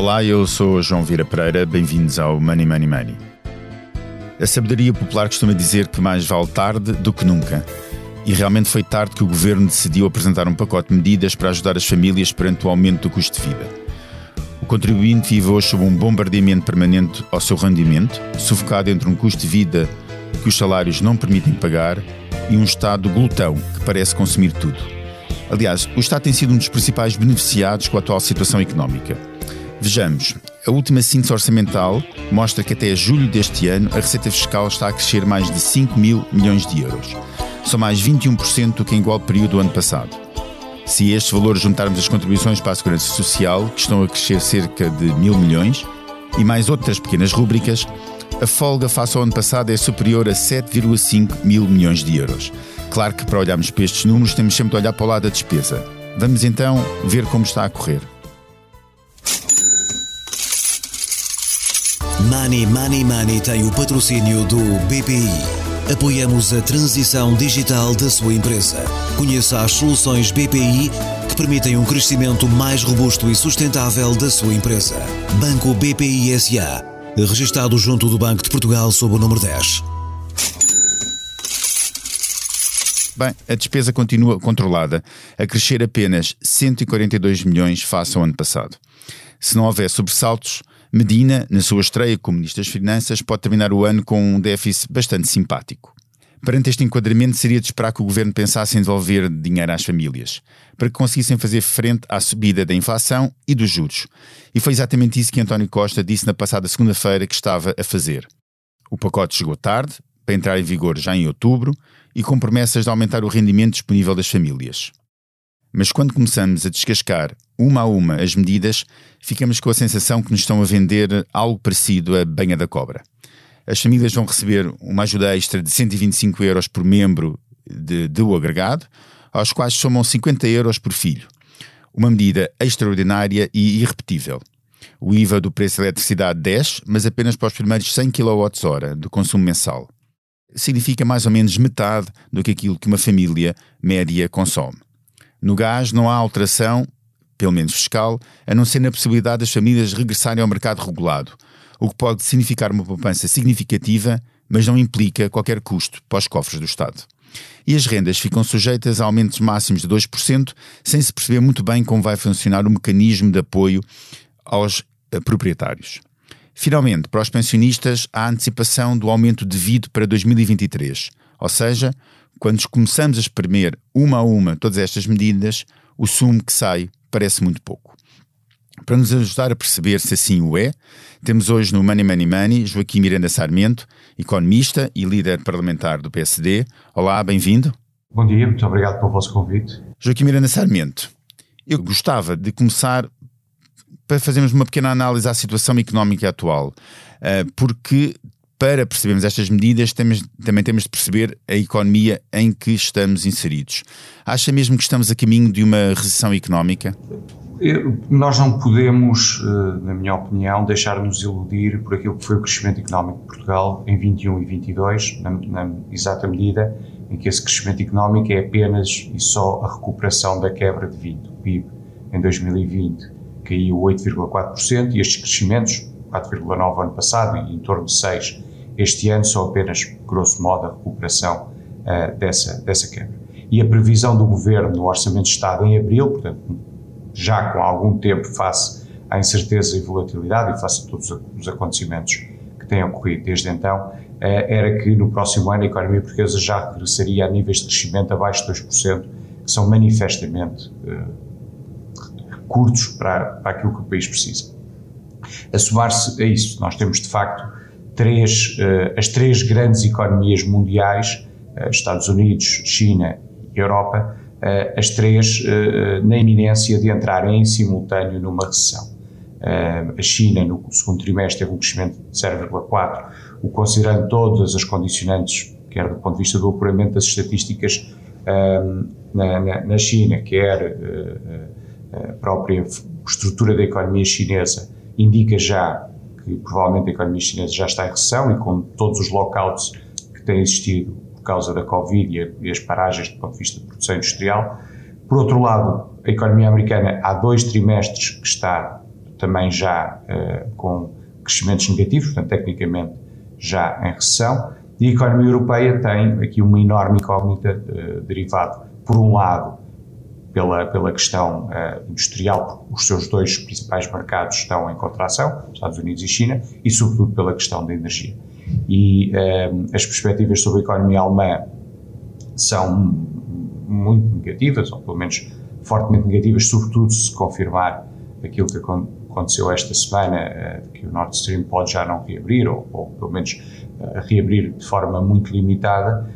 Olá, eu sou João Vira Pereira, bem-vindos ao Money Money Money. A sabedoria popular costuma dizer que mais vale tarde do que nunca. E realmente foi tarde que o governo decidiu apresentar um pacote de medidas para ajudar as famílias perante o aumento do custo de vida. O contribuinte vive hoje sob um bombardeamento permanente ao seu rendimento, sufocado entre um custo de vida que os salários não permitem pagar e um Estado glutão que parece consumir tudo. Aliás, o Estado tem sido um dos principais beneficiados com a atual situação económica. Vejamos, a última síntese orçamental mostra que até julho deste ano a receita fiscal está a crescer mais de 5 mil milhões de euros. São mais 21% do que em igual período do ano passado. Se a estes valores juntarmos as contribuições para a Segurança Social, que estão a crescer cerca de mil milhões, e mais outras pequenas rúbricas, a folga face ao ano passado é superior a 7,5 mil milhões de euros. Claro que para olharmos para estes números temos sempre de olhar para o lado da despesa. Vamos então ver como está a correr. Money Money Money tem o patrocínio do BPI. Apoiamos a transição digital da sua empresa. Conheça as soluções BPI que permitem um crescimento mais robusto e sustentável da sua empresa. Banco BPI SA. Registado junto do Banco de Portugal sob o número 10. Bem, a despesa continua controlada, a crescer apenas 142 milhões face ao ano passado. Se não houver sobressaltos, Medina, na sua estreia como Ministro das Finanças, pode terminar o ano com um déficit bastante simpático. Perante este enquadramento, seria de esperar que o governo pensasse em devolver dinheiro às famílias, para que conseguissem fazer frente à subida da inflação e dos juros. E foi exatamente isso que António Costa disse na passada segunda-feira que estava a fazer. O pacote chegou tarde, para entrar em vigor já em outubro, e com promessas de aumentar o rendimento disponível das famílias. Mas quando começamos a descascar uma a uma as medidas, ficamos com a sensação que nos estão a vender algo parecido a banha da cobra. As famílias vão receber uma ajuda extra de 125 euros por membro de, do agregado, aos quais somam 50 euros por filho. Uma medida extraordinária e irrepetível. O IVA do preço da eletricidade desce, mas apenas para os primeiros 100 kWh de consumo mensal. Significa mais ou menos metade do que aquilo que uma família média consome. No gás não há alteração, pelo menos fiscal, a não ser na possibilidade das famílias regressarem ao mercado regulado, o que pode significar uma poupança significativa, mas não implica qualquer custo para os cofres do Estado. E as rendas ficam sujeitas a aumentos máximos de 2%, sem se perceber muito bem como vai funcionar o mecanismo de apoio aos eh, proprietários. Finalmente, para os pensionistas, há antecipação do aumento devido para 2023, ou seja, quando começamos a espremer uma a uma todas estas medidas, o sumo que sai parece muito pouco. Para nos ajudar a perceber se assim o é, temos hoje no Money Money Money Joaquim Miranda Sarmento, economista e líder parlamentar do PSD. Olá, bem-vindo. Bom dia, muito obrigado pelo vosso convite. Joaquim Miranda Sarmento, eu gostava de começar para fazermos uma pequena análise à situação económica atual, eh, porque para percebermos estas medidas, temos, também temos de perceber a economia em que estamos inseridos. Acha mesmo que estamos a caminho de uma recessão económica? Nós não podemos, eh, na minha opinião, deixar-nos iludir por aquilo que foi o crescimento económico de Portugal em 21 e 22, na, na exata medida em que esse crescimento económico é apenas e só a recuperação da quebra de 20. O PIB em 2020 caiu 8,4% e estes crescimentos, 4,9% ano passado e em torno de 6% este ano só apenas, grosso modo, a recuperação uh, dessa, dessa quebra. E a previsão do Governo no Orçamento de Estado em abril, portanto, já com algum tempo face à incerteza e volatilidade e face a todos os acontecimentos que têm ocorrido desde então, uh, era que no próximo ano a economia portuguesa já regressaria a níveis de crescimento abaixo de 2%, que são manifestamente uh, curtos para, para aquilo que o país precisa. A somar-se a isso, nós temos de facto três, uh, as três grandes economias mundiais, uh, Estados Unidos, China e Europa, uh, as três na iminência de entrarem em simultâneo numa recessão. a China, no segundo trimestre, teve um crescimento de 0,4%, o considerando todas as condicionantes, quer do ponto de vista do apuramento das estatísticas na, na, na, China, quer a própria estrutura da economia chinesa, indica já que provavelmente a economia chinesa já está em recessão e com todos os lockouts que têm existido por causa da Covid e, as paragens do ponto de vista de produção industrial. Por outro lado, a economia americana há dois trimestres que está também já uh, com crescimentos negativos, portanto, tecnicamente já em recessão. E a economia europeia tem aqui uma enorme incógnita uh, derivado, por um lado, pela, pela questão uh, industrial, os seus dois principais mercados estão em contração, Estados Unidos e China, e sobretudo pela questão da energia. E uh, as perspectivas sobre a economia alemã são muito negativas, ou pelo menos fortemente negativas, sobretudo se confirmar aquilo que aconteceu esta semana, uh, que o Nord Stream pode já não reabrir, ou, ou pelo menos reabrir de forma muito limitada,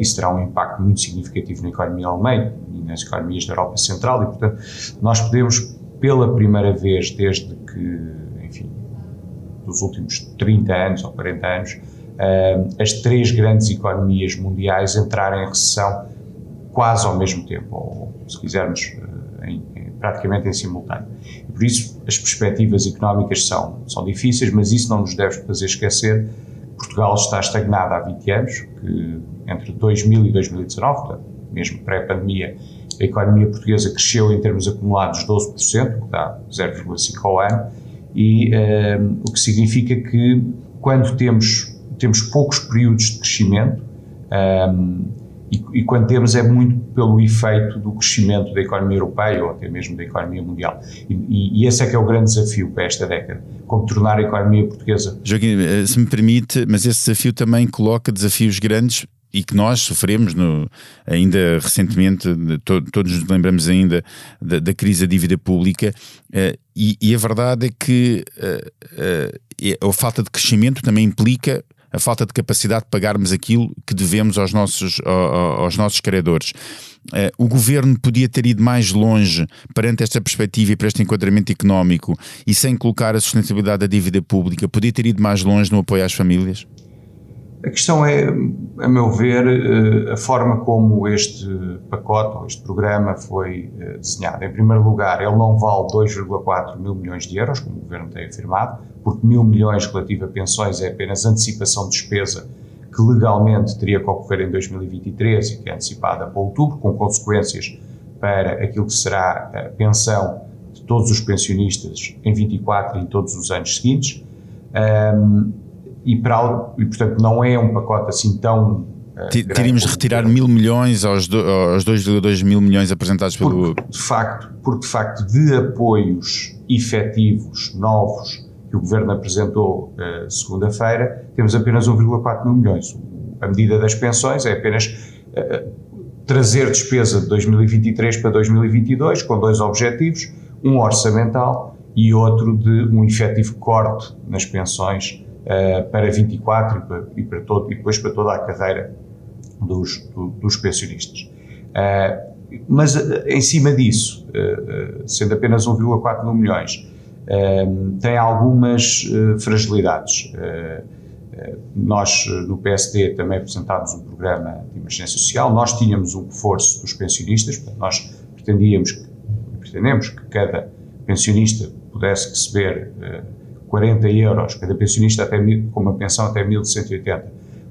isso terá um impacto muito significativo na economia alemã e nas economias da Europa Central e, portanto, nós podemos, pela primeira vez desde que, enfim, dos últimos 30 anos ou 40 anos, as três grandes economias mundiais entrarem em recessão quase ao mesmo tempo, ou se quisermos, em, em, praticamente em simultâneo. E por isso as perspectivas económicas são, são difíceis, mas isso não nos deve fazer esquecer Portugal está estagnado há 20 anos, que entre 2000 e 2019, portanto, mesmo pré-pandemia, a economia portuguesa cresceu em termos acumulados 12%, que dá 0,5% ao ano, e um, o que significa que quando temos, temos poucos períodos de crescimento, um, e, e, quando temos é muito pelo efeito do crescimento da economia europeia ou até mesmo da economia mundial. E, e, esse é que é o grande desafio para esta década, como tornar a economia portuguesa. Joaquim, eh, se me permite, mas esse desafio também coloca desafios grandes e que nós sofremos no, ainda recentemente, to, todos nos lembramos ainda da, da crise da dívida pública, uh, e, e, a verdade é que uh, uh, a falta de crescimento também implica a falta de capacidade de pagarmos aquilo que devemos aos nossos, aos nossos credores. o governo podia ter ido mais longe perante esta perspectiva e para este enquadramento económico e sem colocar a sustentabilidade da dívida pública, podia ter ido mais longe no apoio às famílias? A questão é, a meu ver, eh, a forma como este pacote ou este programa foi eh, desenhado. Em primeiro lugar, ele não vale 2,4 mil milhões de euros, como o Governo tem afirmado, porque mil milhões relativo a pensões é apenas antecipação de despesa que legalmente teria que ocorrer em 2023 e que é antecipada para outubro, com consequências para aquilo que será a pensão de todos os pensionistas em 24 e em todos os anos seguintes. Um, e, para, e portanto não é um pacote assim tão Uh, Teríamos de retirar mil milhões aos, do, aos 2,2 mil milhões apresentados pelo. Porque de, facto, porque, de facto, de apoios efetivos novos que o Governo apresentou uh, segunda-feira, temos apenas 1,4 mil milhões. A medida das pensões é apenas uh, trazer despesa de 2023 para 2022, com dois objetivos: um orçamental e outro de um efetivo corte nas pensões uh, para 24 e, para, e, para todo, e depois para toda a carreira dos, do, dos pensionistas. Uh, mas uh, em cima disso, sendo apenas 1,4 mil milhões, tem algumas fragilidades. Nós, no PSD, também apresentámos um programa de emergência social. Nós tínhamos um reforço dos pensionistas, portanto, nós pretendíamos, pretendemos que cada pensionista pudesse receber 40 euros, cada pensionista até, com uma pensão até 1.180,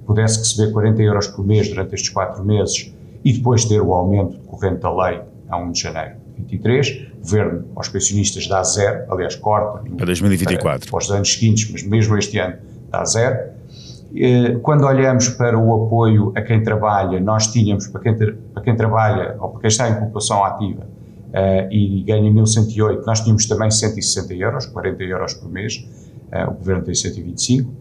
pudesse receber 40 euros por mês durante estes quatro meses e depois ter o aumento decorrente da lei a 1 de janeiro de 23, o governo aos pensionistas dá zero, aliás, corta para 2024. Para, para os anos seguintes, mas mesmo este ano dá zero. Eh, quando olhamos para o apoio a quem trabalha, nós tínhamos, para quem, para quem trabalha ou para quem está em população ativa, uh, e ganha 1.108, nós tínhamos também 160 euros, 40 euros por mês, uh, o governo tem 125.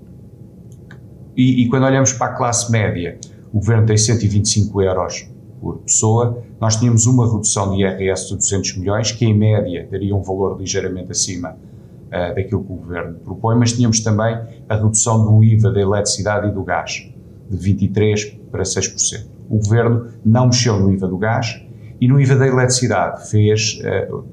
E, e, quando olhamos para a classe média, o governo tem 125 euros por pessoa, nós tínhamos uma redução de IRS de 200 milhões, que em média daria um valor ligeiramente acima uh, daquilo que o governo propõe, mas tínhamos também a redução do IVA da eletricidade e do gás, de 23% para 6%. O governo não mexeu no IVA do gás, e no IVA da eletricidade fez uh,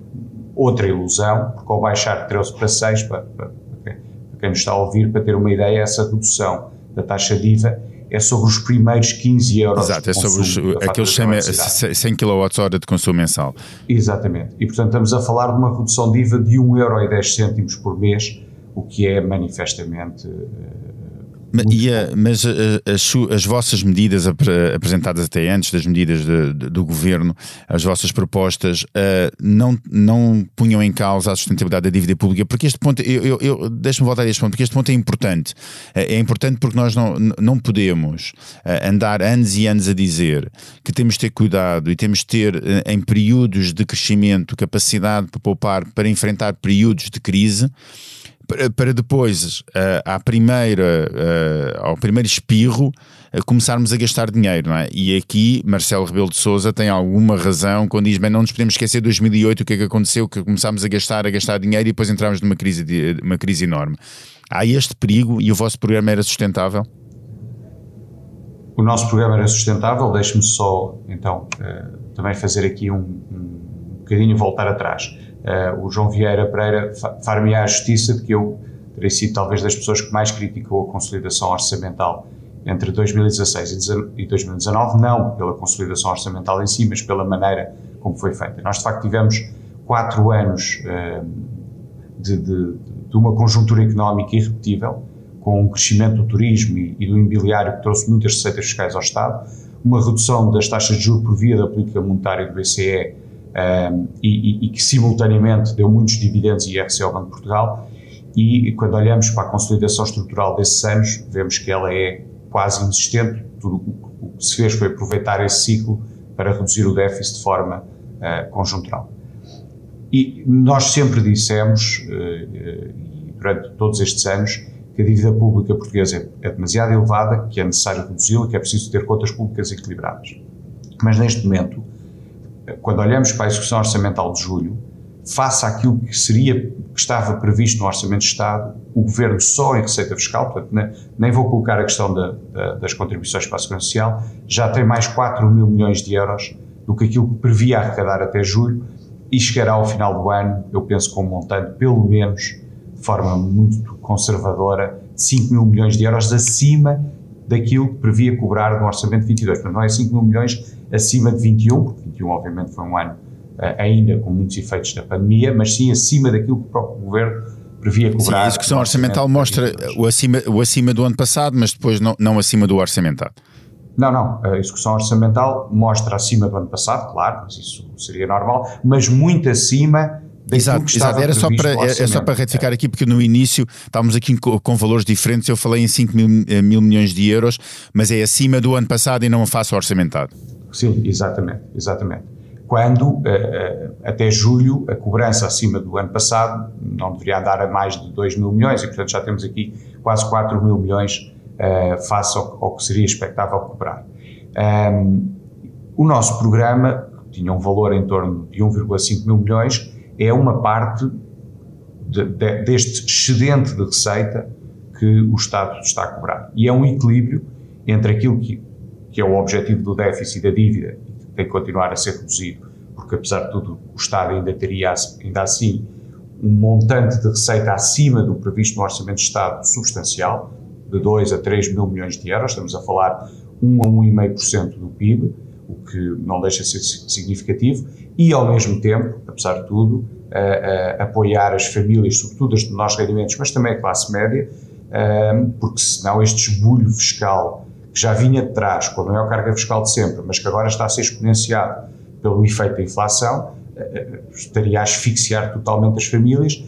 outra ilusão, porque ao baixar de 13 para 6, para, para, para, quem nos está a ouvir, para ter uma ideia, essa redução da taxa de IVA é sobre os primeiros 15 euros. Exato, é sobre os, aqueles 100, 100 kWh de consumo mensal. Exatamente. E portanto estamos a falar de uma redução de IVA de 1,10€ por mês, o que é manifestamente uh, a, mas as, as, vossas medidas apresentadas até antes das medidas de, de, do governo, as vossas propostas, uh, não, não punham em causa a sustentabilidade da dívida pública, porque este ponto, eu, eu, eu deixa-me voltar a este ponto, porque este ponto é importante. Uh, é importante porque nós não, não podemos andar anos e anos a dizer que temos de ter cuidado e temos de ter, em períodos de crescimento, capacidade para poupar para enfrentar períodos de crise para depois, uh, à primeira, uh, ao primeiro espirro, uh, começarmos a gastar dinheiro, não é? E aqui Marcelo Rebelo de Sousa tem alguma razão quando diz, bem, não nos podemos esquecer de 2008, o que é que aconteceu, que começámos a gastar, a gastar dinheiro e depois entramos numa crise, de, uma crise enorme. Há este perigo e o vosso programa era sustentável? O nosso programa era sustentável, deixe-me só, então, também fazer aqui um, um bocadinho voltar atrás uh, o João Vieira Pereira far-me a justiça de que eu terei sido talvez das pessoas que mais criticou a consolidação orçamental entre 2016 e 2019, não pela consolidação orçamental em si, mas pela maneira como foi feita. Nós, de facto, tivemos quatro anos uh, de, de, de, uma conjuntura económica irrepetível, com um crescimento do turismo e, e do imobiliário que trouxe muitas receitas fiscais ao Estado, uma redução das taxas de juros por via da política monetária do BCE um, e, e, que simultaneamente deu muitos dividendos e IRC ao Banco de Portugal. E quando olhamos para a consolidação estrutural desses anos, vemos que ela é quase inexistente. Tudo o que se fez foi aproveitar esse ciclo para reduzir o déficit de forma uh, conjuntural. E nós sempre dissemos, uh, durante todos estes anos, que a dívida pública portuguesa é demasiado elevada, que é necessário reduzi-la, que é preciso ter contas públicas equilibradas. Mas neste momento, quando olhamos para a execução orçamental de julho, face àquilo que seria, que estava previsto no Orçamento de Estado, o Governo só em receita fiscal, portanto, nem, nem vou colocar a questão da, da, das contribuições para a Segurança Social, já tem mais 4 mil milhões de euros do que aquilo que previa arrecadar até julho e chegará ao final do ano, eu penso, com um montante, pelo menos, de forma muito conservadora, de 5 mil milhões de euros acima daquilo que previa cobrar no Orçamento de 22. Portanto, não é 5 mil milhões acima de 21, porque 21 obviamente foi um ano uh, ainda com muitos efeitos da pandemia, mas sim acima daquilo que o próprio Governo previa cobrar. Sim, a execução orçamental mostra o acima, o acima do ano passado, mas depois não, não acima do orçamentado. Não, não. A execução orçamental mostra acima do ano passado, claro, mas isso seria normal, mas muito acima Exato, exato. Era só para, é, é, só para retificar aqui, porque no início estávamos aqui com, com valores diferentes. Eu falei em 5 mil, eh, mil, milhões de euros, mas é acima do ano passado e não faço orçamentado. Sim, exatamente, exatamente. Quando uh, até julho a cobrança acima do ano passado não deveria andar a mais de 2 mil milhões e, portanto, já temos aqui quase 4 mil milhões uh, face ao, ao, que seria expectável cobrar. O nosso programa tinha um valor em torno de 1,5 mil milhões é uma parte de, de, deste excedente de receita que o Estado está a cobrar. E é um equilíbrio entre aquilo que, que é o objetivo do déficit da dívida, que tem que continuar a ser reduzido, porque apesar de tudo o Estado ainda teria, ainda assim, um montante de receita acima do previsto no Orçamento de Estado substancial, de 2 a 3 mil milhões de euros, estamos a falar 1 a 1,5% do PIB, o que não deixa de ser significativo, e ao mesmo tempo, apesar de tudo, uh, uh, apoiar as famílias, sobretudo as de menores rendimentos, mas também a classe média, uh, porque senão este esbulho fiscal que já vinha de trás, com a maior carga fiscal de sempre, mas que agora está a ser exponenciado pelo efeito da inflação, estaria a asfixiar totalmente as famílias,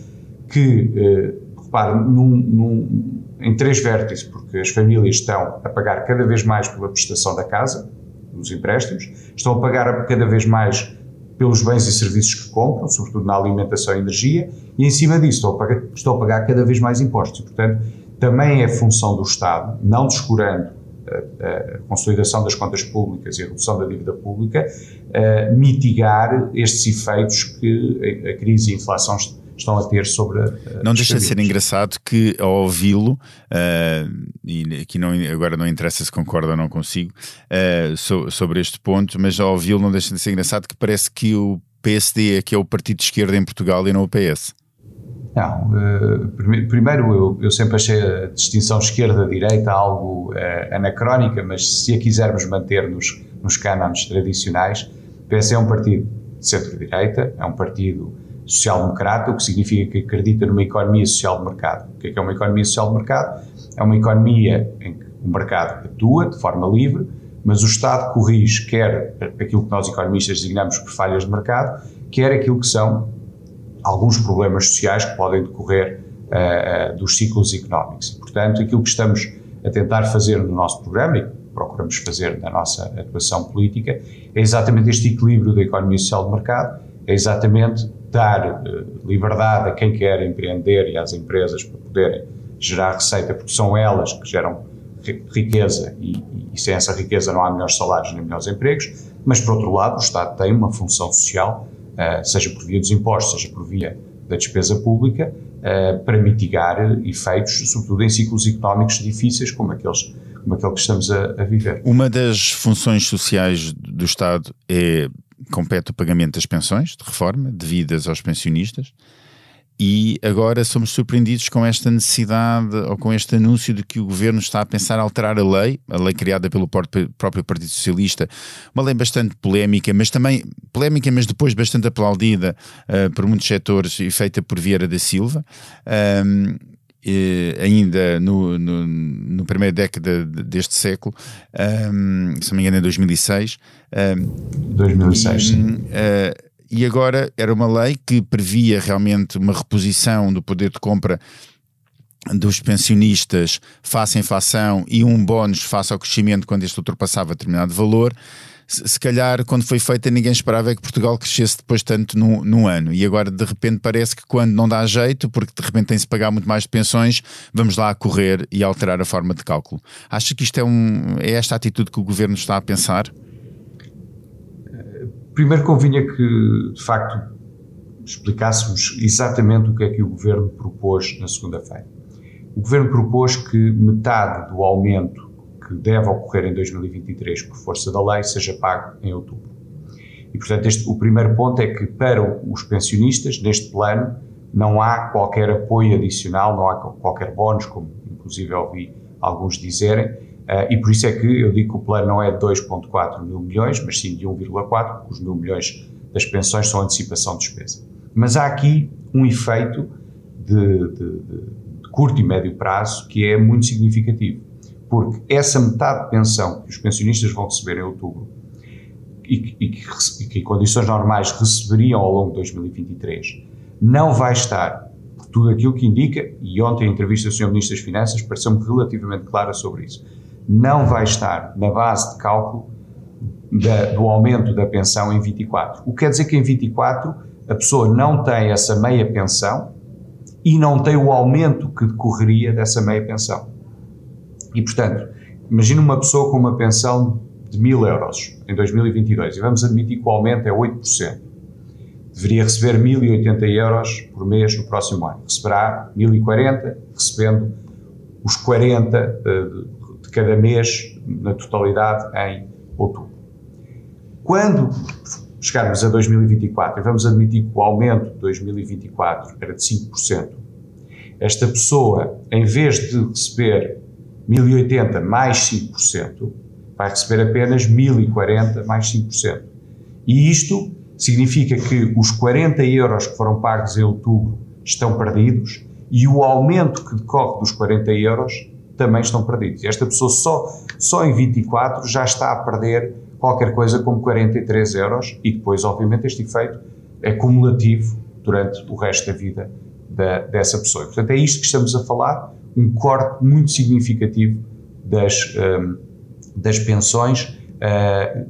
que, repare, num, num, em três vértices, porque as famílias estão a pagar cada vez mais pela prestação da casa, dos empréstimos, estão a pagar cada vez mais pelos bens e serviços que compram, sobretudo na alimentação e energia, e em cima disso estão a pagar, estão a pagar cada vez mais impostos. E, portanto, também é função do Estado, não descurando a, consolidação das contas públicas e a redução da dívida pública, mitigar estes efeitos que a, crise e a inflação estão a ter sobre a, Não deixa de ser engraçado que ao ouvi-lo, uh, e aqui não, agora não interessa se concorda ou não consigo, uh, so, sobre este ponto, mas ao ouvi-lo não deixa de ser engraçado que parece que o PSD é que é o partido de esquerda em Portugal e não o PS. Não, uh, primeiro eu, sempre achei a distinção esquerda-direita algo anacrónica, mas se a quisermos manter nos, nos cânones tradicionais, o PS é um partido de centro-direita, é um partido social-democrata, o que significa que acredita numa economia social de mercado. O que é, que é uma economia social de mercado? é uma economia em que o mercado atua de forma livre, mas o Estado corrige quer aquilo que nós economistas designamos por falhas de mercado, quer aquilo que são alguns problemas sociais que podem decorrer uh, dos ciclos económicos. Portanto, aquilo que estamos a tentar fazer no nosso programa e procuramos fazer na nossa atuação política é exatamente este equilíbrio da economia social de mercado, é exatamente dar uh, liberdade a quem quer empreender e às empresas para poderem gerar receita, porque são elas que geram riqueza e, e sem essa riqueza não há melhores salários nem melhores empregos, mas por outro lado o Estado tem uma função social, seja por via dos impostos, seja por via da despesa pública, uh, para mitigar efeitos, sobretudo em ciclos económicos difíceis como aqueles como aquele que estamos a, a viver. Uma das funções sociais do Estado é compete o pagamento das pensões de reforma devidas aos pensionistas e agora somos surpreendidos com esta necessidade ou com este anúncio de que o governo está a pensar alterar a lei, a lei criada pelo próprio Partido Socialista, uma lei bastante polémica, mas também polémica, mas depois bastante aplaudida uh, por muitos setores e feita por Vieira da Silva. Um, ainda no, no, no primeiro década deste século, um, se não me engano, em 2006. Um, 2006, e, sim. Uh, e agora era uma lei que previa realmente uma reposição do poder de compra dos pensionistas face à inflação e um bónus face ao crescimento quando este ultrapassava determinado valor. Se, calhar, quando foi feita, ninguém esperava que Portugal crescesse depois tanto num, num ano. E agora, de repente, parece que quando não dá jeito, porque de repente tem-se pagar muito mais de pensões, vamos lá correr e alterar a forma de cálculo. Acha que isto é, um, é esta atitude que o governo está a pensar? Primeiro convinha que, de facto, explicássemos exatamente o que é que o Governo propôs na segunda-feira. O Governo propôs que metade do aumento que deve ocorrer em 2023 por força da lei seja pago em outubro. E, portanto, este, o primeiro ponto é que para os pensionistas, neste plano, não há qualquer apoio adicional, não há qualquer bónus, como inclusive ouvi alguns dizerem, Uh, e por isso é que eu digo que o plano não é de 2,4 mil milhões, mas sim de 1,4, porque os mil milhões das pensões são antecipação de despesa. Mas há aqui um efeito de, de, de curto e médio prazo que é muito significativo, porque essa metade de pensão que os pensionistas vão receber em outubro e, e, que, e que em condições normais receberiam ao longo de 2023, não vai estar tudo aquilo que indica, e ontem a entrevista do Sr. Ministro das Finanças pareceu-me relativamente clara sobre isso não vai estar na base de cálculo da, do aumento da pensão em 24. O que quer dizer que em 24 a pessoa não tem essa meia pensão e não tem o aumento que decorreria dessa meia pensão. E, portanto, imagina uma pessoa com uma pensão de 1000 euros em 2022 e vamos admitir que o aumento é 8%. Deveria receber 1080 euros por mês no próximo ano. Receberá 1040, recebendo os 40 uh, de cada mês na totalidade em outubro. Quando chegarmos a 2024 e vamos admitir que o aumento de 2024 era de 5%, esta pessoa, em vez de receber 1080 mais 5%, vai receber apenas 1040 mais 5%. E isto significa que os 40 euros que foram pagos em outubro estão perdidos e o aumento que decorre dos 40 euros também estão perdidos. Esta pessoa só, só em 24 já está a perder qualquer coisa como 43 euros e depois, obviamente, este efeito é cumulativo durante o resto da vida da, dessa pessoa. Portanto, é isto que estamos a falar, um corte muito significativo das, um, das pensões, uh,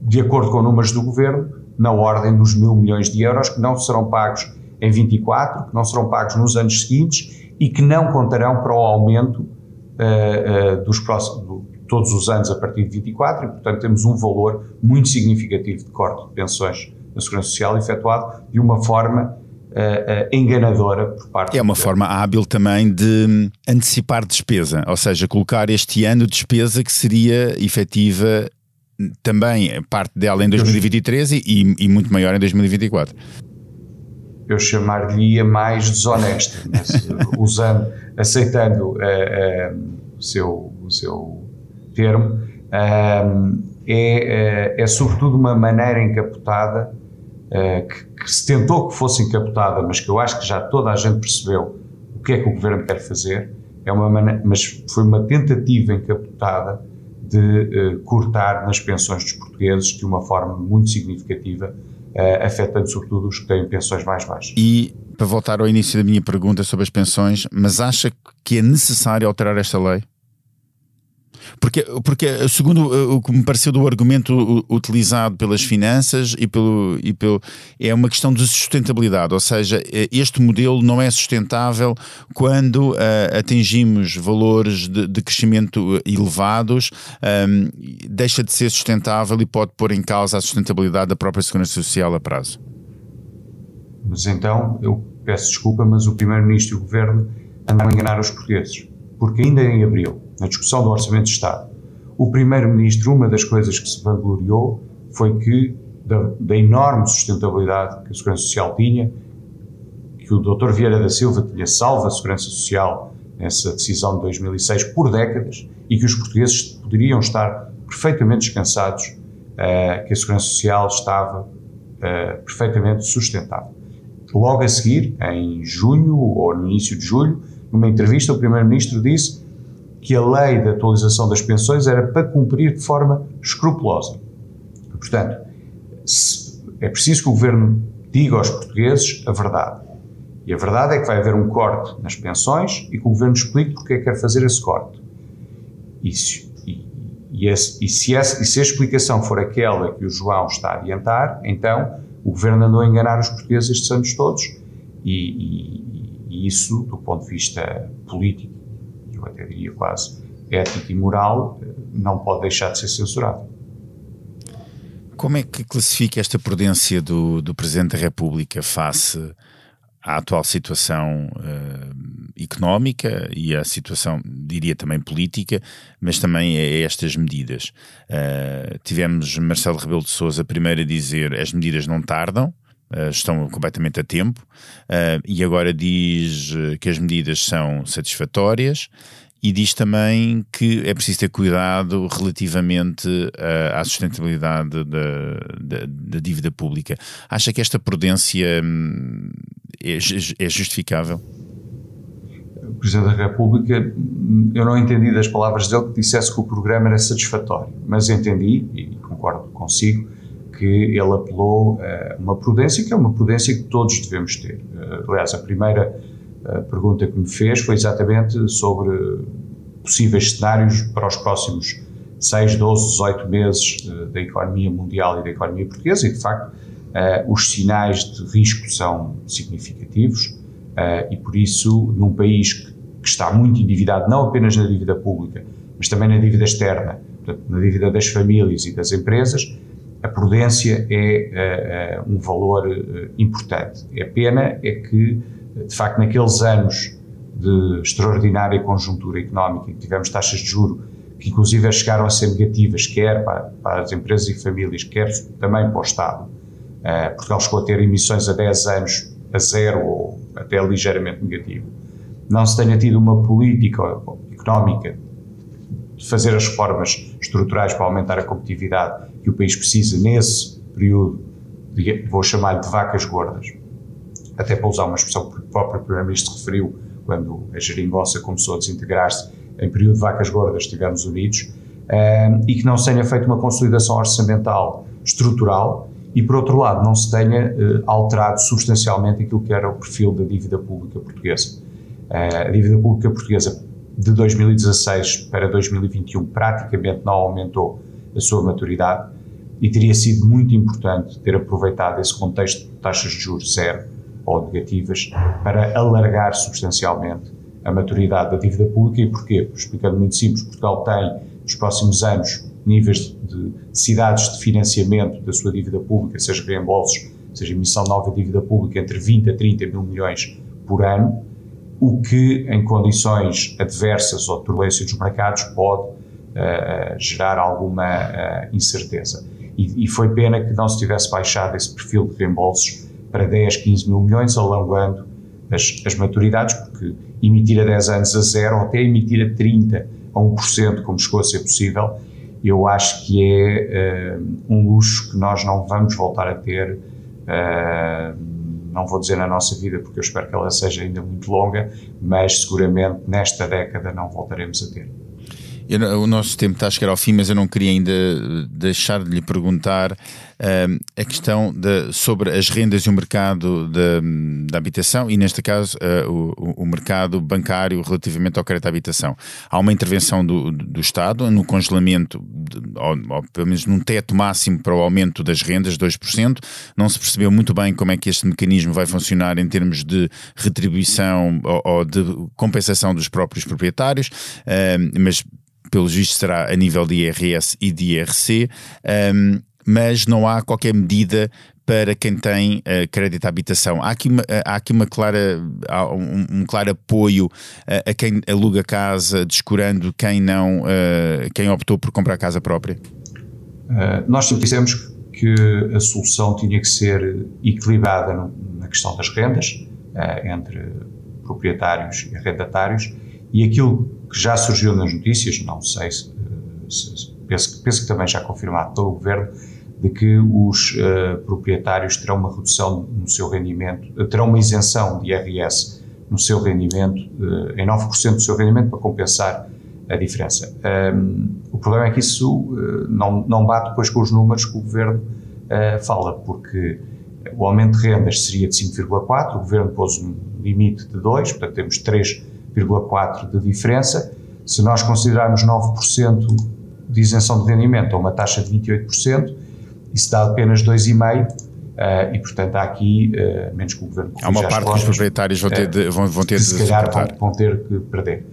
de acordo com números do governo, na ordem dos mil milhões de euros, que não serão pagos em 24, que não serão pagos nos anos seguintes e que não contarão para o aumento uh, dos próximos, todos os anos a partir de 24 e, portanto, temos um valor muito significativo de corte de pensões na Segurança Social efetuado de uma forma uh, enganadora por parte É uma forma hábil também de antecipar despesa, ou seja, colocar este ano despesa que seria efetiva também parte dela em 2023 e, e muito maior em 2024 eu chamar-lhe mais desonesta, mas, usando, aceitando uh, uh, o, seu, o seu termo, uh, é, é, sobretudo uma maneira encapotada que, que, se tentou que fosse encapotada, mas que eu acho que já toda a gente percebeu o que é que o governo quer fazer, é uma mas foi uma tentativa encapotada de uh, cortar nas pensões dos portugueses de uma forma muito significativa, uh, afetando sobretudo os que têm pensões mais baixas. E para voltar ao início da minha pergunta sobre as pensões, mas acha que é necessário alterar esta lei? Porque, porque segundo eh, o que me pareceu do argumento utilizado pelas finanças e pelo, e pelo é uma questão de sustentabilidade, ou seja, eh, este modelo não é sustentável quando uh, atingimos valores de, de crescimento elevados, um, deixa de ser sustentável e pode pôr em causa a sustentabilidade da própria segurança social a prazo. Mas então, eu peço desculpa, mas o Primeiro-Ministro e o Governo andam a enganar os portugueses, porque ainda em abril na discussão do Orçamento de Estado, o Primeiro-Ministro, uma das coisas que se vangloriou foi que, da, da, enorme sustentabilidade que a Segurança Social tinha, que o Dr. Vieira da Silva tinha salvo a Segurança Social nessa decisão de 2006 por décadas e que os portugueses poderiam estar perfeitamente descansados uh, que a Segurança Social estava uh, perfeitamente sustentável. Logo a seguir, em junho ou no início de julho, numa entrevista, o Primeiro-Ministro disse que a lei de atualização das pensões era para cumprir de forma escrupulosa. Portanto, é preciso que o governo diga aos portugueses a verdade. E a verdade é que vai haver um corte nas pensões e que o governo explique porque é que quer fazer esse corte. E se, e, e, esse, e, se essa, e se a explicação for aquela que o João está a adiantar, então o governo andou a enganar os portugueses estes anos todos. E, e isso, do ponto de vista político eu até diria quase ético e moral, não pode deixar de ser censurado. Como é que classifica esta prudência do, do Presidente da República face à atual situação uh, económica e à situação, diria também política, mas também a estas medidas? Uh, tivemos Marcelo Rebelo de Sousa primeiro a dizer as medidas não tardam, Uh, estão completamente a tempo, uh, e agora diz que as medidas são satisfatórias e diz também que é preciso ter cuidado relativamente uh, à sustentabilidade da, da, da, dívida pública. Acha que esta prudência hum, é, é justificável? O Presidente da República, eu não entendi das palavras dele que dissesse que o programa era satisfatório, mas entendi, e concordo consigo, que ele apelou a uma prudência que é uma prudência que todos devemos ter. Aliás, a primeira a pergunta que me fez foi exatamente sobre possíveis cenários para os próximos 6, 12, 18 meses uh, da economia mundial e da economia portuguesa, e de facto os sinais de risco são significativos, e por isso, num país que, está muito endividado, não apenas na dívida pública, mas também na dívida externa, na dívida das famílias e das empresas, a prudência é um valor importante. A pena é que de facto, naqueles anos de extraordinária conjuntura económica, que tivemos taxas de juro que inclusive chegaram a ser negativas, quer para, para as empresas e famílias, quer também para o Estado. Uh, Portugal chegou a ter emissões a 10 anos a zero ou até ligeiramente negativo. Não se tenha tido uma política económica de fazer as reformas estruturais para aumentar a competitividade que o país precisa nesse período, de, vou chamar de vacas gordas, até para usar uma expressão que o próprio Primeiro-Ministro referiu, quando a geringonça começou a desintegrar-se, em período de vacas gordas estivemos unidos, um, e que não se tenha feito uma consolidação orçamental estrutural e, por outro lado, não se tenha uh, alterado substancialmente aquilo que era o perfil da dívida pública portuguesa. Uh, a dívida pública portuguesa de 2016 para 2021 praticamente não aumentou a sua maturidade e teria sido muito importante ter aproveitado esse contexto de taxas de juros zero ou negativas para alargar substancialmente a maturidade da dívida pública e porquê? Explicando muito simples, Portugal tem nos próximos anos níveis de necessidades de financiamento da sua dívida pública, seja reembolsos, seja emissão de nova dívida pública, entre 20 a 30 mil milhões por ano, o que em condições adversas ou turbulência dos mercados pode uh, gerar alguma uh, incerteza. E, foi pena que não se tivesse baixado esse perfil de reembolsos para 10, 15 mil milhões, alongando as, as maturidades, porque emitir a 10 anos a zero, ou até emitir a 30, a 1%, como chegou a ser possível, eu acho que é uh, um luxo que nós não vamos voltar a ter uh, não vou dizer na nossa vida, porque eu espero que ela seja ainda muito longa, mas seguramente nesta década não voltaremos a ter. Eu, o nosso tempo está a chegar ao fim, mas eu não queria ainda deixar de lhe perguntar uh, a questão de, sobre as rendas e o mercado da habitação e, neste caso, uh, o, o, mercado bancário relativamente ao crédito à habitação. Há uma intervenção do, do Estado no congelamento, de, ou, ou, pelo menos num teto máximo para o aumento das rendas, 2%. Não se percebeu muito bem como é que este mecanismo vai funcionar em termos de retribuição ou, ou de compensação dos próprios proprietários, uh, mas pelos vistos será a nível de IRS e de IRC, um, mas não há qualquer medida para quem tem uh, crédito à habitação. Há aqui uma, uh, há aqui uma clara, um, um, claro apoio uh, a quem aluga casa, descurando quem não, quem optou por comprar casa própria? nós sempre dissemos que a solução tinha que ser equilibrada no, na questão das rendas, entre proprietários e arrendatários, e aquilo que já surgiu nas notícias, não sei se, se penso, penso, que também já confirmado pelo Governo, de que os uh, proprietários terão uma redução no seu rendimento, uh, terão uma isenção de IRS no seu rendimento, uh, em 9% do seu rendimento, para compensar a diferença. Um, o problema é que isso não, não bate depois com os números que o Governo fala, porque o aumento de rendas seria de 5,4%, o Governo pôs um limite de 2%, portanto temos 3 0,4% de diferença. Se nós considerarmos 9% de isenção de rendimento a uma taxa de 28%, isso dá apenas 2,5%. Uh, eh, e, portanto, há aqui, uh, menos que o governo Há uma parte que os proprietários vão ter de, vão, vão ter que, de se calhar vão, vão, ter que perder.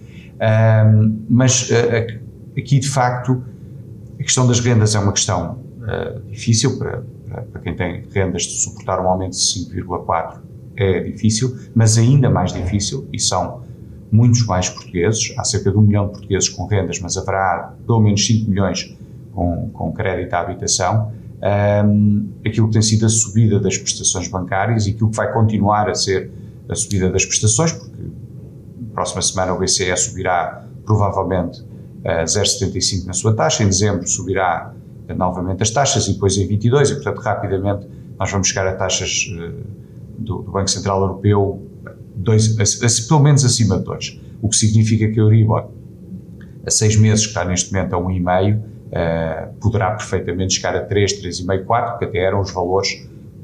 mas uh, aqui, de facto, a questão das rendas é uma questão difícil para, para, quem tem rendas de suportar um aumento de 5,4% é difícil, mas ainda mais difícil, e são muitos mais portugueses, há cerca de um milhão de portugueses com rendas, mas haverá pelo menos 5 milhões com, com crédito à habitação. Um, aquilo que tem sido a subida das prestações bancárias e aquilo que vai continuar a ser a subida das prestações, porque próxima semana o BCE subirá provavelmente uh, 0,75 na sua taxa, em dezembro subirá uh, novamente as taxas e depois em 22, e portanto rapidamente nós vamos chegar a taxas uh, do, do Banco Central Europeu dois, pelo menos acima de 2. O que significa que a Euribor, a seis meses, que está neste momento a 1,5, uh, poderá perfeitamente chegar a 3, 3,5, 4, que até eram os valores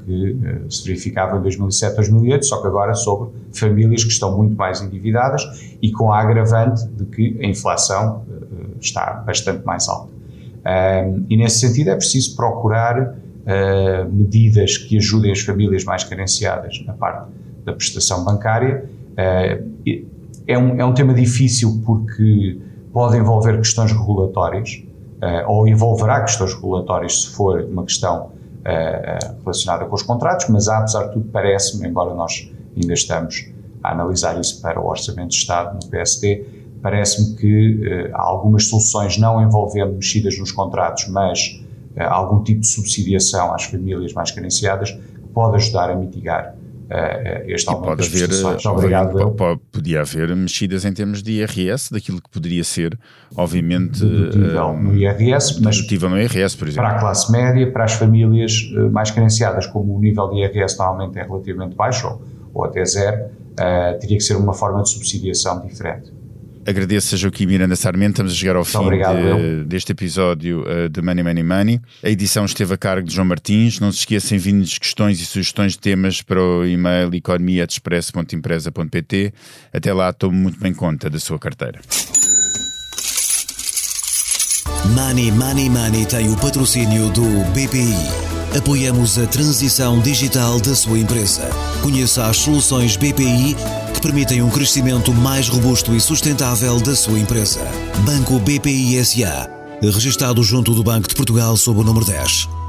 que uh, se verificavam em 2007, 2008, só que agora sobre famílias que estão muito mais endividadas e com a agravante de que a inflação uh, está bastante mais alta. e nesse sentido é preciso procurar medidas que ajudem as famílias mais carenciadas na parte da prestação bancária. Eh, é um, é um tema difícil porque pode envolver questões regulatórias, eh, ou envolverá questões regulatórias se for uma questão eh, relacionada com os contratos, mas apesar de tudo, parece-me, embora nós ainda estamos a analisar isso para o Orçamento de Estado no PSD, parece-me que há algumas soluções não envolvendo mexidas nos contratos, mas algum tipo de subsidiação às famílias mais carenciadas, que pode ajudar a mitigar este aumento pode haver, Obrigado, pode, pode, podia haver mexidas em termos de IRS, daquilo que poderia ser, obviamente, dedutível no IRS, mas no IRS, por exemplo. Para a classe média, para as famílias mais carenciadas, como o nível de IRS normalmente é relativamente baixo, ou, ou até zero, teria que ser uma forma de subsidiação diferente. Agradeço a Joaquim Miranda Sarmento. Estamos a chegar ao fim obrigado, de, deste episódio uh, de Money Money Money. A edição esteve a cargo de João Martins. Não se esqueçam, enviem-nos questões e sugestões de temas para o e-mail economia.express.empresa.pt. Até lá, tomo muito bem conta da sua carteira. Money Money Money tem o patrocínio do BPI. Apoiamos a transição digital da sua empresa. Conheça as soluções BPI que permitem um crescimento mais robusto e sustentável da sua empresa. Banco BPI SA, registado junto do Banco de Portugal sob o número 10.